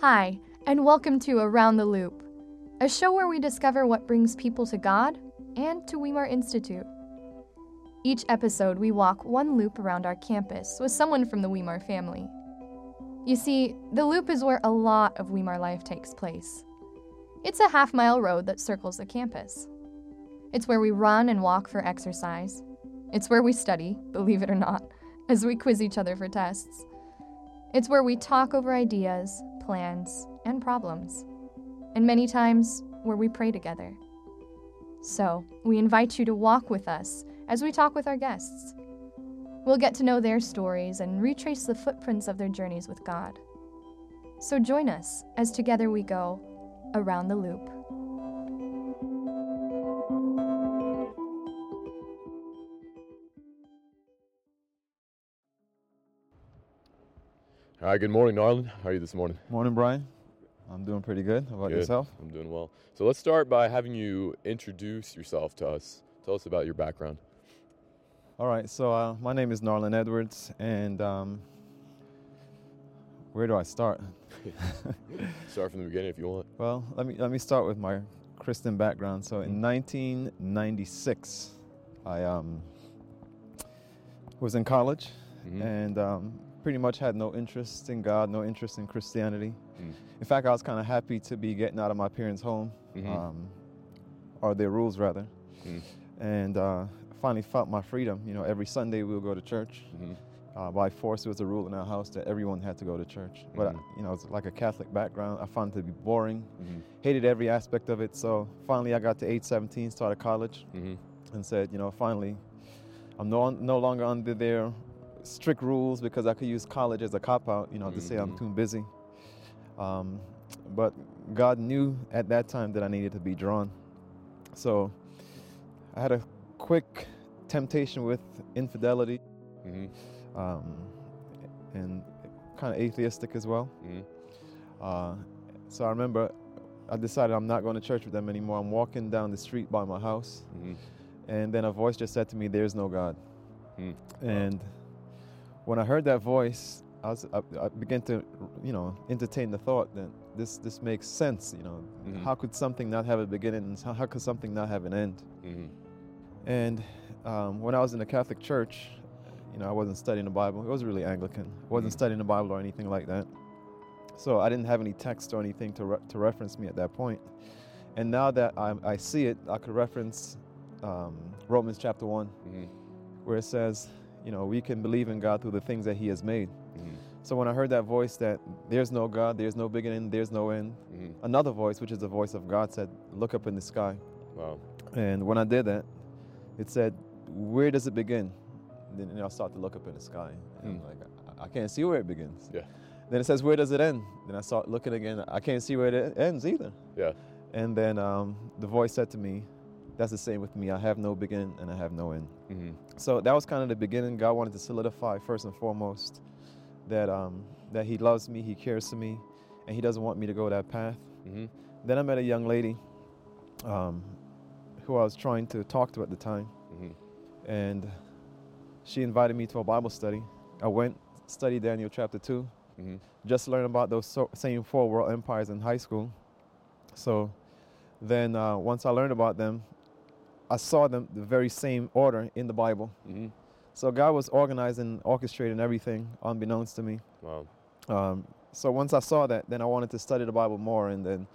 Hi, and welcome to Around the Loop, a show where we discover what brings people to God and to Weimar Institute. Each episode, we walk one loop around our campus with someone from the Weimar family. You see, the loop is where a lot of Weimar life takes place. It's a half mile road that circles the campus. It's where we run and walk for exercise. It's where we study, believe it or not, as we quiz each other for tests. It's where we talk over ideas, plans, and problems. And many times, where we pray together. So, we invite you to walk with us as we talk with our guests. We'll get to know their stories and retrace the footprints of their journeys with God. So, join us as together we go around the loop. All right, good morning, Narlin. How are you this morning? Morning, Brian. I'm doing pretty good. How about Good. yourself? I'm doing well. So let's start by having you introduce yourself to us. Tell us about your background. All right. So uh, my name is Narlin Edwards, and um, where do I start? Start from the beginning if you want. Well, let me let me start with my Christian background. So in 1996, I um, was in college, Mhm. and um, pretty much had no interest in God, no interest in Christianity. Mm. In fact, I was kind of happy to be getting out of my parents' home, Mhm. um, or their rules rather. Mm. and uh, finally felt my freedom. You know, every Sunday we would go to church. Mhm. Uh, by force, it was a rule in our house that everyone had to go to church. But uh, Mhm. you know, it's like a Catholic background. I found it to be boring. Mhm. Hated every aspect of it. So finally, I got to age 17, started college, Mhm. and said, you know, finally, I'm no no longer under their strict rules because I could use college as a cop out. You know, to say I'm Mhm. too busy. Um, but God knew at that time that I needed to be drawn. So I had a quick temptation with infidelity Mhm. um, and kind of atheistic as well. Mhm. Uh, so I remember I decided I'm not going to church with them anymore. I'm walking down the street by my house, Mhm. and then a voice just said to me, There's no God. Mm. And when I heard that voice, I, was, I, I began to, you know, entertain the thought that this, this makes sense. You know, Mhm. how could something not have a beginning? and How, how could something not have an end? Mhm. And um, when I was in the Catholic Church, you know, I wasn't studying the Bible. It was really Anglican. I wasn't Mhm. studying the Bible or anything like that. So I didn't have any text or anything to, re- to reference me at that point. And now that I, I see it, I could reference um, Romans chapter 1, Mhm. where it says, you know, we can believe in God through the things that He has made. Mhm. So when I heard that voice that there's no God, there's no beginning, there's no end, Mhm. another voice, which is the voice of God, said, look up in the sky. Wow. And when I did that, it said, "Where does it begin?" Then you know, I start to look up in the sky, and Hmm. like, I, I can't see where it begins. Yeah. Then it says, "Where does it end?" Then I start looking again. I can't see where it ends either. Yeah. And then um, the voice said to me, "That's the same with me. I have no beginning and I have no end." Mhm. So that was kind of the beginning. God wanted to solidify first and foremost that um, that He loves me, He cares for me, and He doesn't want me to go that path. Mhm. Then I met a young lady um, who I was trying to talk to at the time, Mhm. and she invited me to a Bible study. I went, studied Daniel chapter 2, Mhm. just learned about those so, same four world empires in high school. So then uh, once I learned about them, I saw them the very same order in the Bible. Mhm. So God was organizing, orchestrating everything unbeknownst to me. Wow. Um, so once I saw that, then I wanted to study the Bible more, and then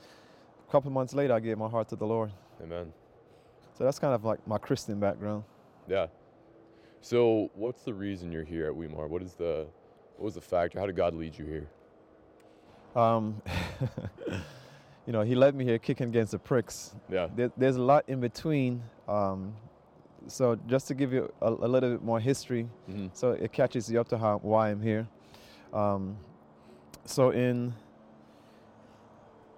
a couple months later, I gave my heart to the Lord. Amen. So that's kind of like my Christian background. Yeah. So, what's the reason you're here at Weimar? What is the what was the factor? How did God lead you here? Um, you know, He led me here kicking against the pricks. Yeah. There, there's a lot in between. Um, so just to give you a, a little bit more history, Mhm. so it catches you up to how why I'm here. Um, so in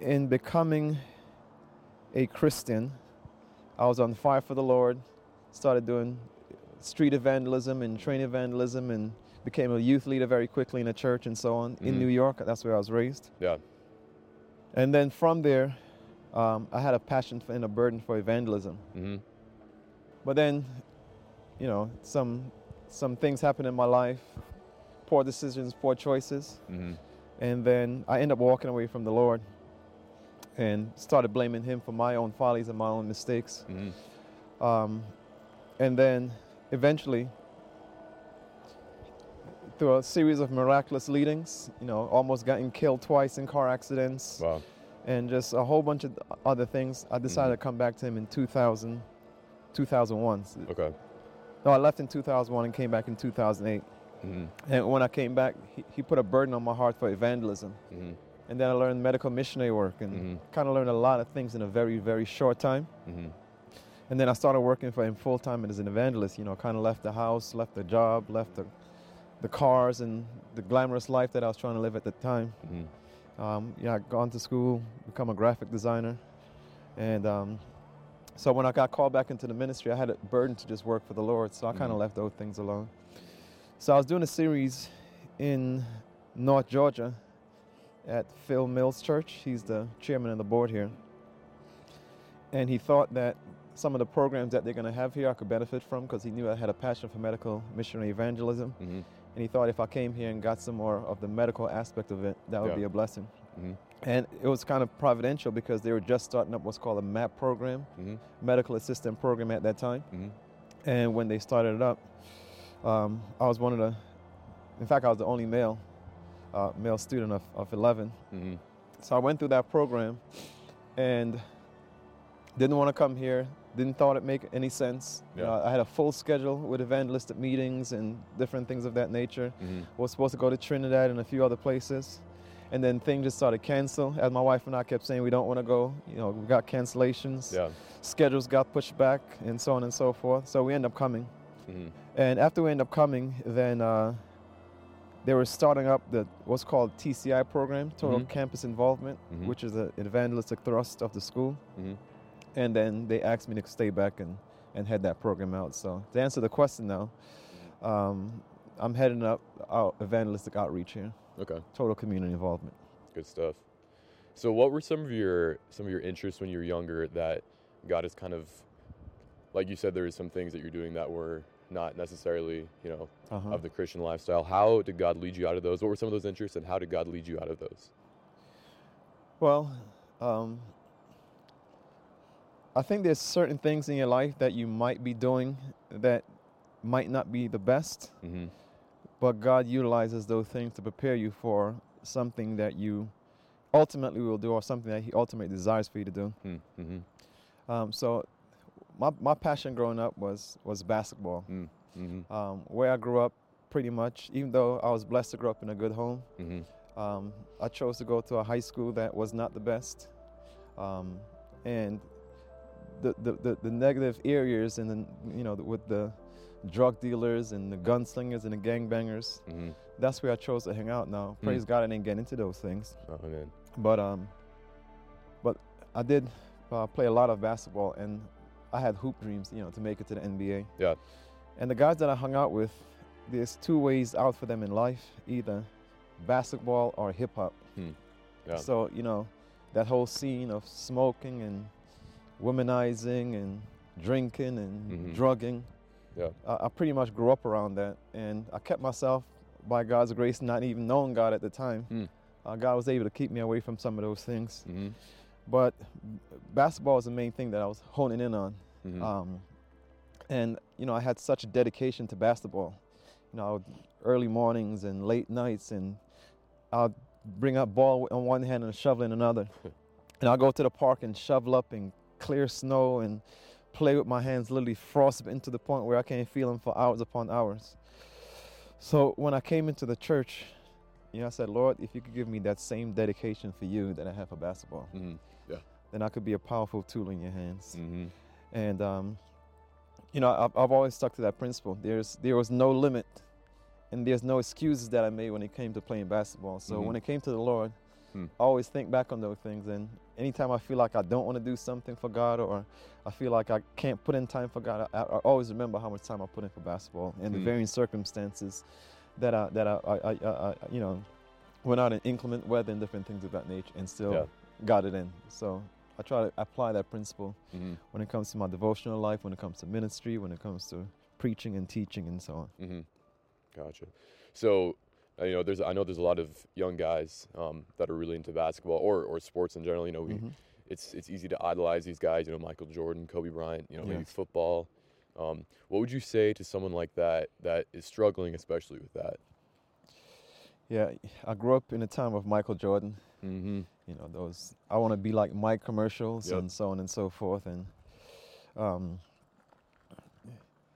in becoming a Christian, I was on fire for the Lord. Started doing street evangelism and train evangelism, and became a youth leader very quickly in a church and so on in Mhm. New York. That's where I was raised. Yeah. And then from there, um, I had a passion for, and a burden for evangelism. Mhm. But then, you know, some some things happened in my life, poor decisions, poor choices, Mhm. And then I ended up walking away from the Lord and started blaming Him for my own follies and my own mistakes. hmm Um, and then eventually, through a series of miraculous leadings, you know, almost getting killed twice in car accidents Wow. and just a whole bunch of other things, I decided to come back to Him in 2000, 2001. Okay. No, I left in 2001 and came back in 2008. hmm And when I came back, he, he put a burden on my heart for evangelism. hmm And then I learned medical missionary work and Mhm. kind of learned a lot of things in a very, very short time. hmm And then I started working for him full time as an evangelist. You know, kind of left the house, left the job, left the, the cars and the glamorous life that I was trying to live at the time. hmm Um, yeah, I gone to school, become a graphic designer, and um, so when I got called back into the ministry, I had a burden to just work for the Lord. So I kind of Mhm. left those things alone. So I was doing a series in North Georgia at Phil Mills Church. He's the chairman of the board here, and he thought that some of the programs that they're going to have here I could benefit from because he knew I had a passion for medical missionary evangelism. hmm And he thought if I came here and got some more of the medical aspect of it, that would Yeah. be a blessing. hmm And it was kind of providential because they were just starting up what's called a MAP program, hmm medical assistant program at that time. hmm And when they started it up, um, I was one of the, in fact, I was the only male, uh, male student of, of 11. hmm So I went through that program and didn't want to come here, didn't thought it make any sense. You know, I had a full schedule with evangelistic meetings and different things of that nature. hmm was supposed to go to Trinidad and a few other places. And then things just started cancel. As my wife and I kept saying, we don't want to go. You know, we got cancellations. Yeah. Schedules got pushed back, and so on and so forth. So we end up coming. hmm And after we end up coming, then uh, they were starting up the what's called TCI program, Total Mhm. Campus Involvement, Mhm. which is a- an evangelistic thrust of the school. And then they asked me to stay back and, and head that program out. So to answer the question now, um, I'm heading up our evangelistic outreach here Okay. total community involvement. Good stuff. So, what were some of your some of your interests when you were younger that God has kind of, like you said, there is some things that you're doing that were not necessarily, you know, Uh-huh. of the Christian lifestyle. How did God lead you out of those? What were some of those interests, and how did God lead you out of those? Well, um, I think there's certain things in your life that you might be doing that might not be the best, hmm but God utilizes those things to prepare you for something that you ultimately will do or something that He ultimately desires for you to do. hmm Um, so, my, my passion growing up was, was basketball. hmm Um, where I grew up, pretty much, even though I was blessed to grow up in a good home, hmm Um, I chose to go to a high school that was not the best. Um, and the, the, the, the negative areas and the, you know, with the drug dealers and the gunslingers and the gangbangers, hmm that's where I chose to hang out now. Praise God I didn't get into those things. But, um, but I did uh, play a lot of basketball and I had hoop dreams, you know, to make it to the NBA. Yeah. And the guys that I hung out with, there's two ways out for them in life, either basketball or hip hop. Yeah. So, you know, that whole scene of smoking and womanizing and drinking and Mhm. drugging, Yeah. I, I pretty much grew up around that. And I kept myself, by God's grace, not even knowing God at the time. Hmm. Uh, God was able to keep me away from some of those things. hmm But basketball was the main thing that I was honing in on. hmm Um, and you know, I had such a dedication to basketball. You know, early mornings and late nights, and I'll bring up ball on one hand and a shovel in another, and I'll go to the park and shovel up and clear snow and play with my hands, literally frostbitten to the point where I can't feel them for hours upon hours. So when I came into the church, you know, I said, Lord, if you could give me that same dedication for you that I have for basketball, hmm then I could be a powerful tool in your hands. hmm And um, you know, I've, I've always stuck to that principle. There's there was no limit, and there's no excuses that I made when it came to playing basketball. So Mhm. when it came to the Lord, Hmm. I always think back on those things. And anytime I feel like I don't want to do something for God, or I feel like I can't put in time for God, I, I always remember how much time I put in for basketball and the Hmm. varying circumstances that I that I, I, I, you know went out in inclement weather and different things of that nature, and still Yeah. got it in. So I try to apply that principle hmm when it comes to my devotional life, when it comes to ministry, when it comes to preaching and teaching and so on. hmm Gotcha. So you know, there's I know there's a lot of young guys um, that are really into basketball or, or sports in general. You know, we, Mhm. it's it's easy to idolize these guys. You know, Michael Jordan, Kobe Bryant. You know, maybe football. Um, what would you say to someone like that that is struggling, especially with that? Yeah, I grew up in a time of Michael Jordan. Mm-hmm. You know, those I want to be like Mike commercials Yep. and so on and so forth. And um,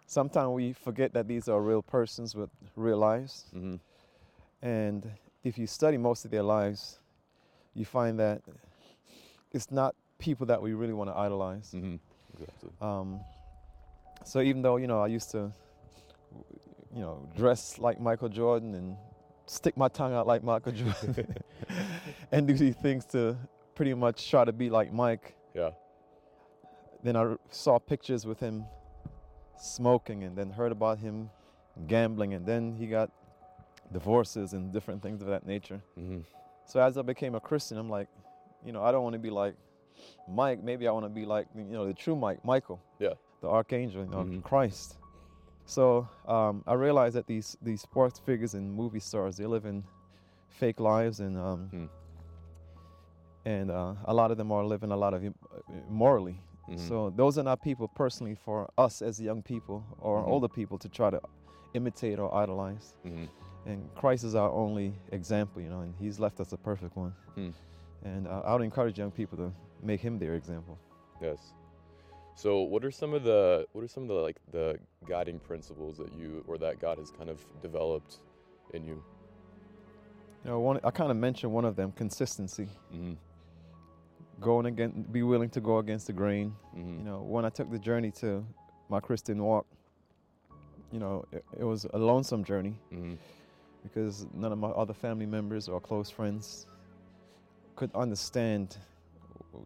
sometimes we forget that these are real persons with real lives. Mm-hmm. And if you study most of their lives, you find that it's not people that we really want to idolize. Mm-hmm. Exactly. Um, so even though you know I used to, you know, dress like Michael Jordan and stick my tongue out like Michael Jordan, and do these things to pretty much try to be like Mike, Yeah. then I saw pictures with him smoking, and then heard about him gambling, and then he got divorces and different things of that nature. Mm-hmm. So as I became a Christian, I'm like, you know, I don't want to be like Mike. Maybe I want to be like, you know, the true Mike, Michael. Yeah. The archangel, you know, Mhm. Christ. So um, I realized that these these sports figures and movie stars, they live in fake lives, and um, Hmm. and uh, a lot of them are living a lot of im- immorally. Mhm. So those are not people personally for us as young people or Mhm. older people to try to imitate or idolize. Mm-hmm. And Christ is our only example, you know, and He's left us a perfect one. Hmm. And uh, I would encourage young people to make Him their example. Yes. So, what are some of the what are some of the like the guiding principles that you or that God has kind of developed in you? You know, one, I kind of mentioned one of them: consistency. Mm-hmm. Going again, be willing to go against the grain. Mm-hmm. You know, when I took the journey to my Christian walk, you know, it, it was a lonesome journey Mm-hmm. because none of my other family members or close friends could understand,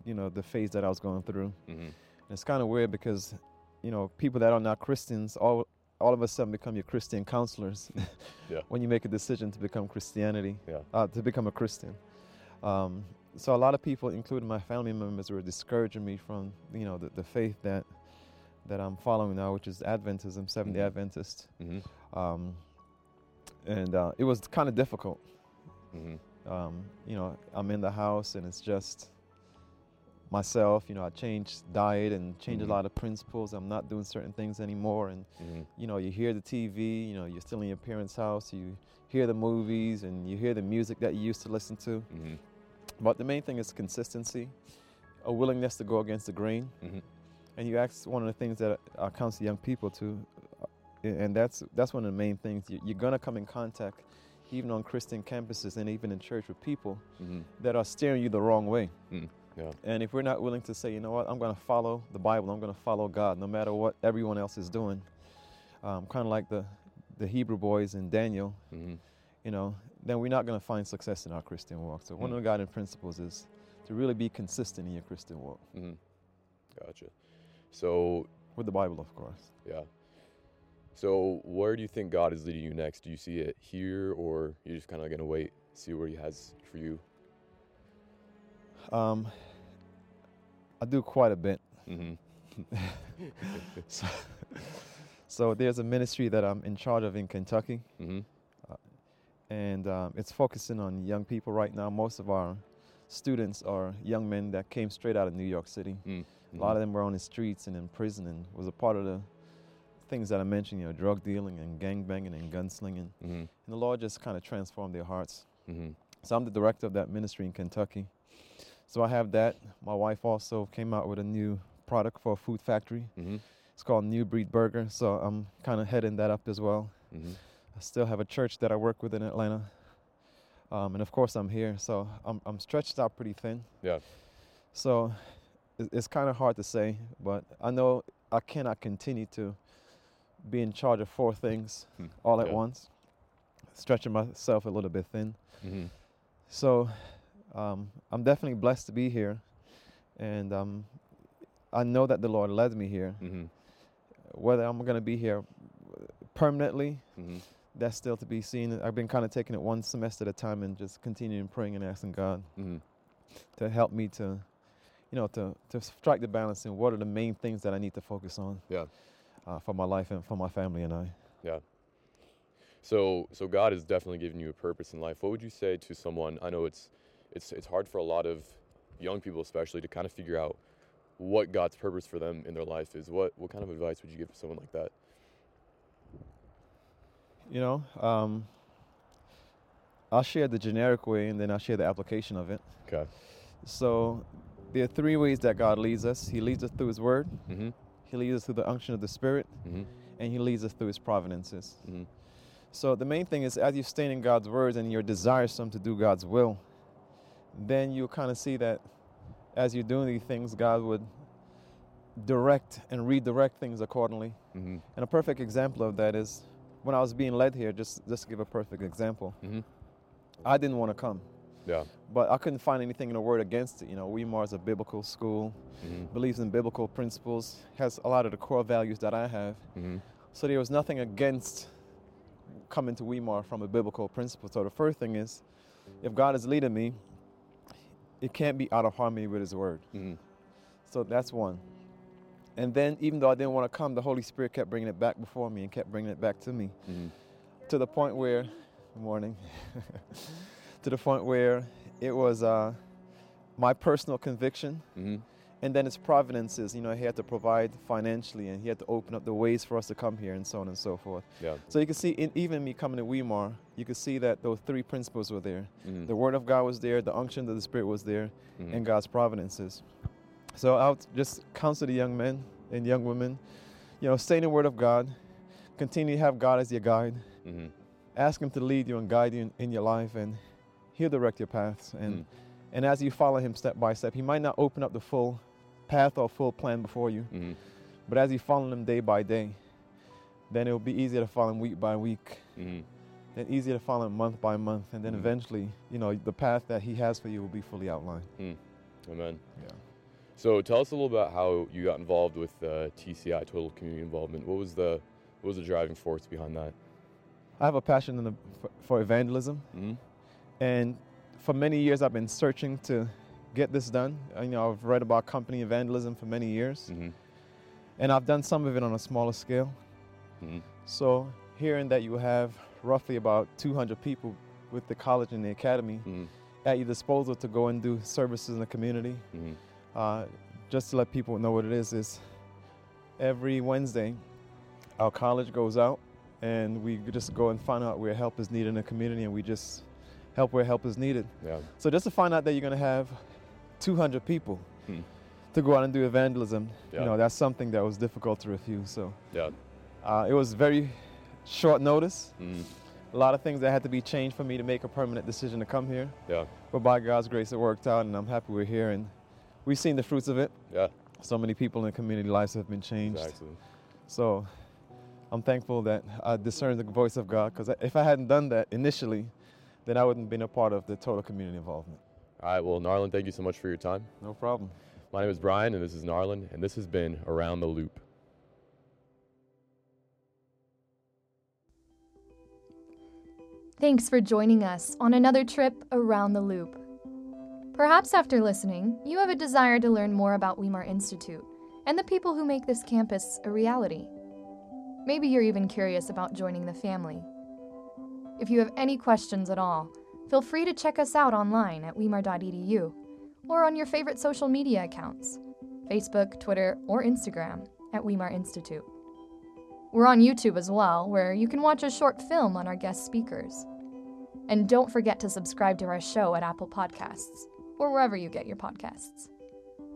you know, the phase that I was going through. Mm-hmm. And it's kind of weird because, you know, people that are not Christians all all of a sudden become your Christian counselors. Yeah. when you make a decision to become Christianity, Yeah. uh, to become a Christian. Um, so a lot of people, including my family members, were discouraging me from, you know, the, the faith that that I'm following now, which is Adventism, Seventh Day Mhm. Adventist. Mm-hmm. Um, and uh, it was kind of difficult. Mm-hmm. Um, you know, I'm in the house and it's just myself. You know, I changed diet and changed a lot of principles. I'm not doing certain things anymore. And Mm-hmm. you know, you hear the TV. You know, you're still in your parents' house. You hear the movies and you hear the music that you used to listen to. Mm-hmm. But the main thing is consistency, a willingness to go against the grain. And you ask one of the things that I counsel young people to, uh, and that's that's one of the main things. You- You're gonna come in contact, even on Christian campuses and even in church, with people Mm-hmm. that are steering you the wrong way. Mm, yeah. And if we're not willing to say, you know what, I'm going to follow the Bible, I'm going to follow God, no matter what everyone else is doing, um, kind of like the the Hebrew boys in Daniel, Mm-hmm. you know, then we're not going to find success in our Christian walk. So one Mm. of the guiding principles is to really be consistent in your Christian walk Mm-hmm. Gotcha. So with the Bible, of course. yeah. So where do you think God is leading you next? Do you see it here, or you're just kind of gonna wait, see where He has for you? Um, I do quite a bit. Mm-hmm. So, so there's a ministry that I'm in charge of in Kentucky. Mm-hmm. and um, it's focusing on young people right now. Most of our students are young men that came straight out of New York City. Mm-hmm. A lot of them were on the streets and in prison, and was a part of the things that I mentioned, you know, drug dealing and gang banging and gunslinging. Mm-hmm. And the Lord just kind of transformed their hearts. Mm-hmm. So I'm the director of that ministry in Kentucky. So I have that. My wife also came out with a new product for a food factory. Mm-hmm. It's called New Breed Burger. So I'm kind of heading that up as well. Mm-hmm. I still have a church that I work with in Atlanta. Um, and of course, I'm here. So I'm, I'm stretched out pretty thin. Yeah. So it's kind of hard to say, but I know I cannot continue to be in charge of four things Hmm. all at Yeah. once, stretching myself a little bit thin. Mm-hmm. So um, I'm definitely blessed to be here. And um, I know that the Lord led me here. Mm-hmm. Whether I'm going to be here permanently, Mm-hmm. that's still to be seen. I've been kind of taking it one semester at a time and just continuing praying and asking God Mm-hmm. to help me to, you know, to, to strike the balance and what are the main things that I need to focus on Yeah. uh, for my life and for my family and I. Yeah. So, so God has definitely given you a purpose in life. What would you say to someone? I know it's, it's, it's hard for a lot of young people, especially, to kind of figure out what God's purpose for them in their life is. What, what kind of advice would you give to someone like that? You know, um, I'll share the generic way and then I'll share the application of it. Okay. So, there are three ways that God leads us He leads us through His Word, Mm-hmm. He leads us through the unction of the Spirit, Mm-hmm. and He leads us through His providences. Mm-hmm. So the main thing is, as you stand in God's words and your desire is some to do God's will, then you'll kind of see that as you're doing these things, God would direct and redirect things accordingly. Mm-hmm. And a perfect example of that is when I was being led here. Just just to give a perfect example, Mm-hmm. I didn't want to come, Yeah. but I couldn't find anything in the Word against it. You know, Weimar is a biblical school, Mm-hmm. believes in biblical principles, has a lot of the core values that I have. Mm-hmm. So there was nothing against coming to Weimar from a biblical principle. So the first thing is, if God is leading me, it can't be out of harmony with His Word. Mm-hmm. So that's one. And then, even though I didn't want to come, the Holy Spirit kept bringing it back before me and kept bringing it back to me, Mm-hmm. to the point where, morning, to the point where it was uh, my personal conviction Mm-hmm. and then his providences, you know, he had to provide financially and he had to open up the ways for us to come here and so on and so forth. Yeah. So you can see, in, even me coming to Weimar, you could see that those three principles were there. Mm-hmm. The Word of God was there, the unction of the Spirit was there, Mm-hmm. and God's providences. So I would just counsel the young men and young women, you know, stay in the Word of God, continue to have God as your guide, Mm-hmm. ask Him to lead you and guide you in, in your life, and He'll direct your paths. And Mm. and as you follow Him step by step, He might not open up the full path or full plan before you, Mm-hmm. but as you follow Him day by day, then it will be easier to follow Him week by week, Mm-hmm. then easier to follow Him month by month, and then Mhm. eventually, you know, the path that He has for you will be fully outlined. Amen. Yeah. So tell us a little about how you got involved with uh, TCI, Total Community Involvement. What was the what was the driving force behind that? I have a passion in the, for, for evangelism, Mm-hmm. And for many years I've been searching to get this done. I, you know, I've read about company evangelism for many years, Mm-hmm. and I've done some of it on a smaller scale. Mm-hmm. So hearing that you have roughly about 200 people with the college and the academy Mm-hmm. at your disposal to go and do services in the community, Mm-hmm. uh, just to let people know what it is, is every Wednesday our college goes out and we just go and find out where help is needed in the community and we just help where help is needed. Yeah. So just to find out that you're going to have 200 people Hmm. to go out and do evangelism, Yeah. you know, that's something that was difficult to refuse. So Yeah. uh, it was very short notice. Mm-hmm. A lot of things that had to be changed for me to make a permanent decision to come here. Yeah. But by God's grace, it worked out, and I'm happy we're here. And we've seen the fruits of it. Yeah. So many people in the community lives have been changed. Exactly. So I'm thankful that I discerned the voice of God because if I hadn't done that initially, then I wouldn't have been a part of the total community involvement. All right. Well, Narlin, thank you so much for your time. No problem. My name is Brian, and this is Narlin, and this has been Around the Loop. Thanks for joining us on another trip around the loop. Perhaps after listening, you have a desire to learn more about Weimar Institute and the people who make this campus a reality. Maybe you're even curious about joining the family. If you have any questions at all, feel free to check us out online at weimar.edu or on your favorite social media accounts Facebook, Twitter, or Instagram at Weimar Institute. We're on YouTube as well, where you can watch a short film on our guest speakers. And don't forget to subscribe to our show at Apple Podcasts or wherever you get your podcasts.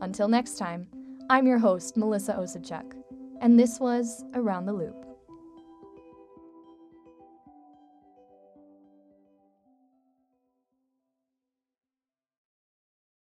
Until next time, I'm your host, Melissa Osachuk, and this was Around the Loop.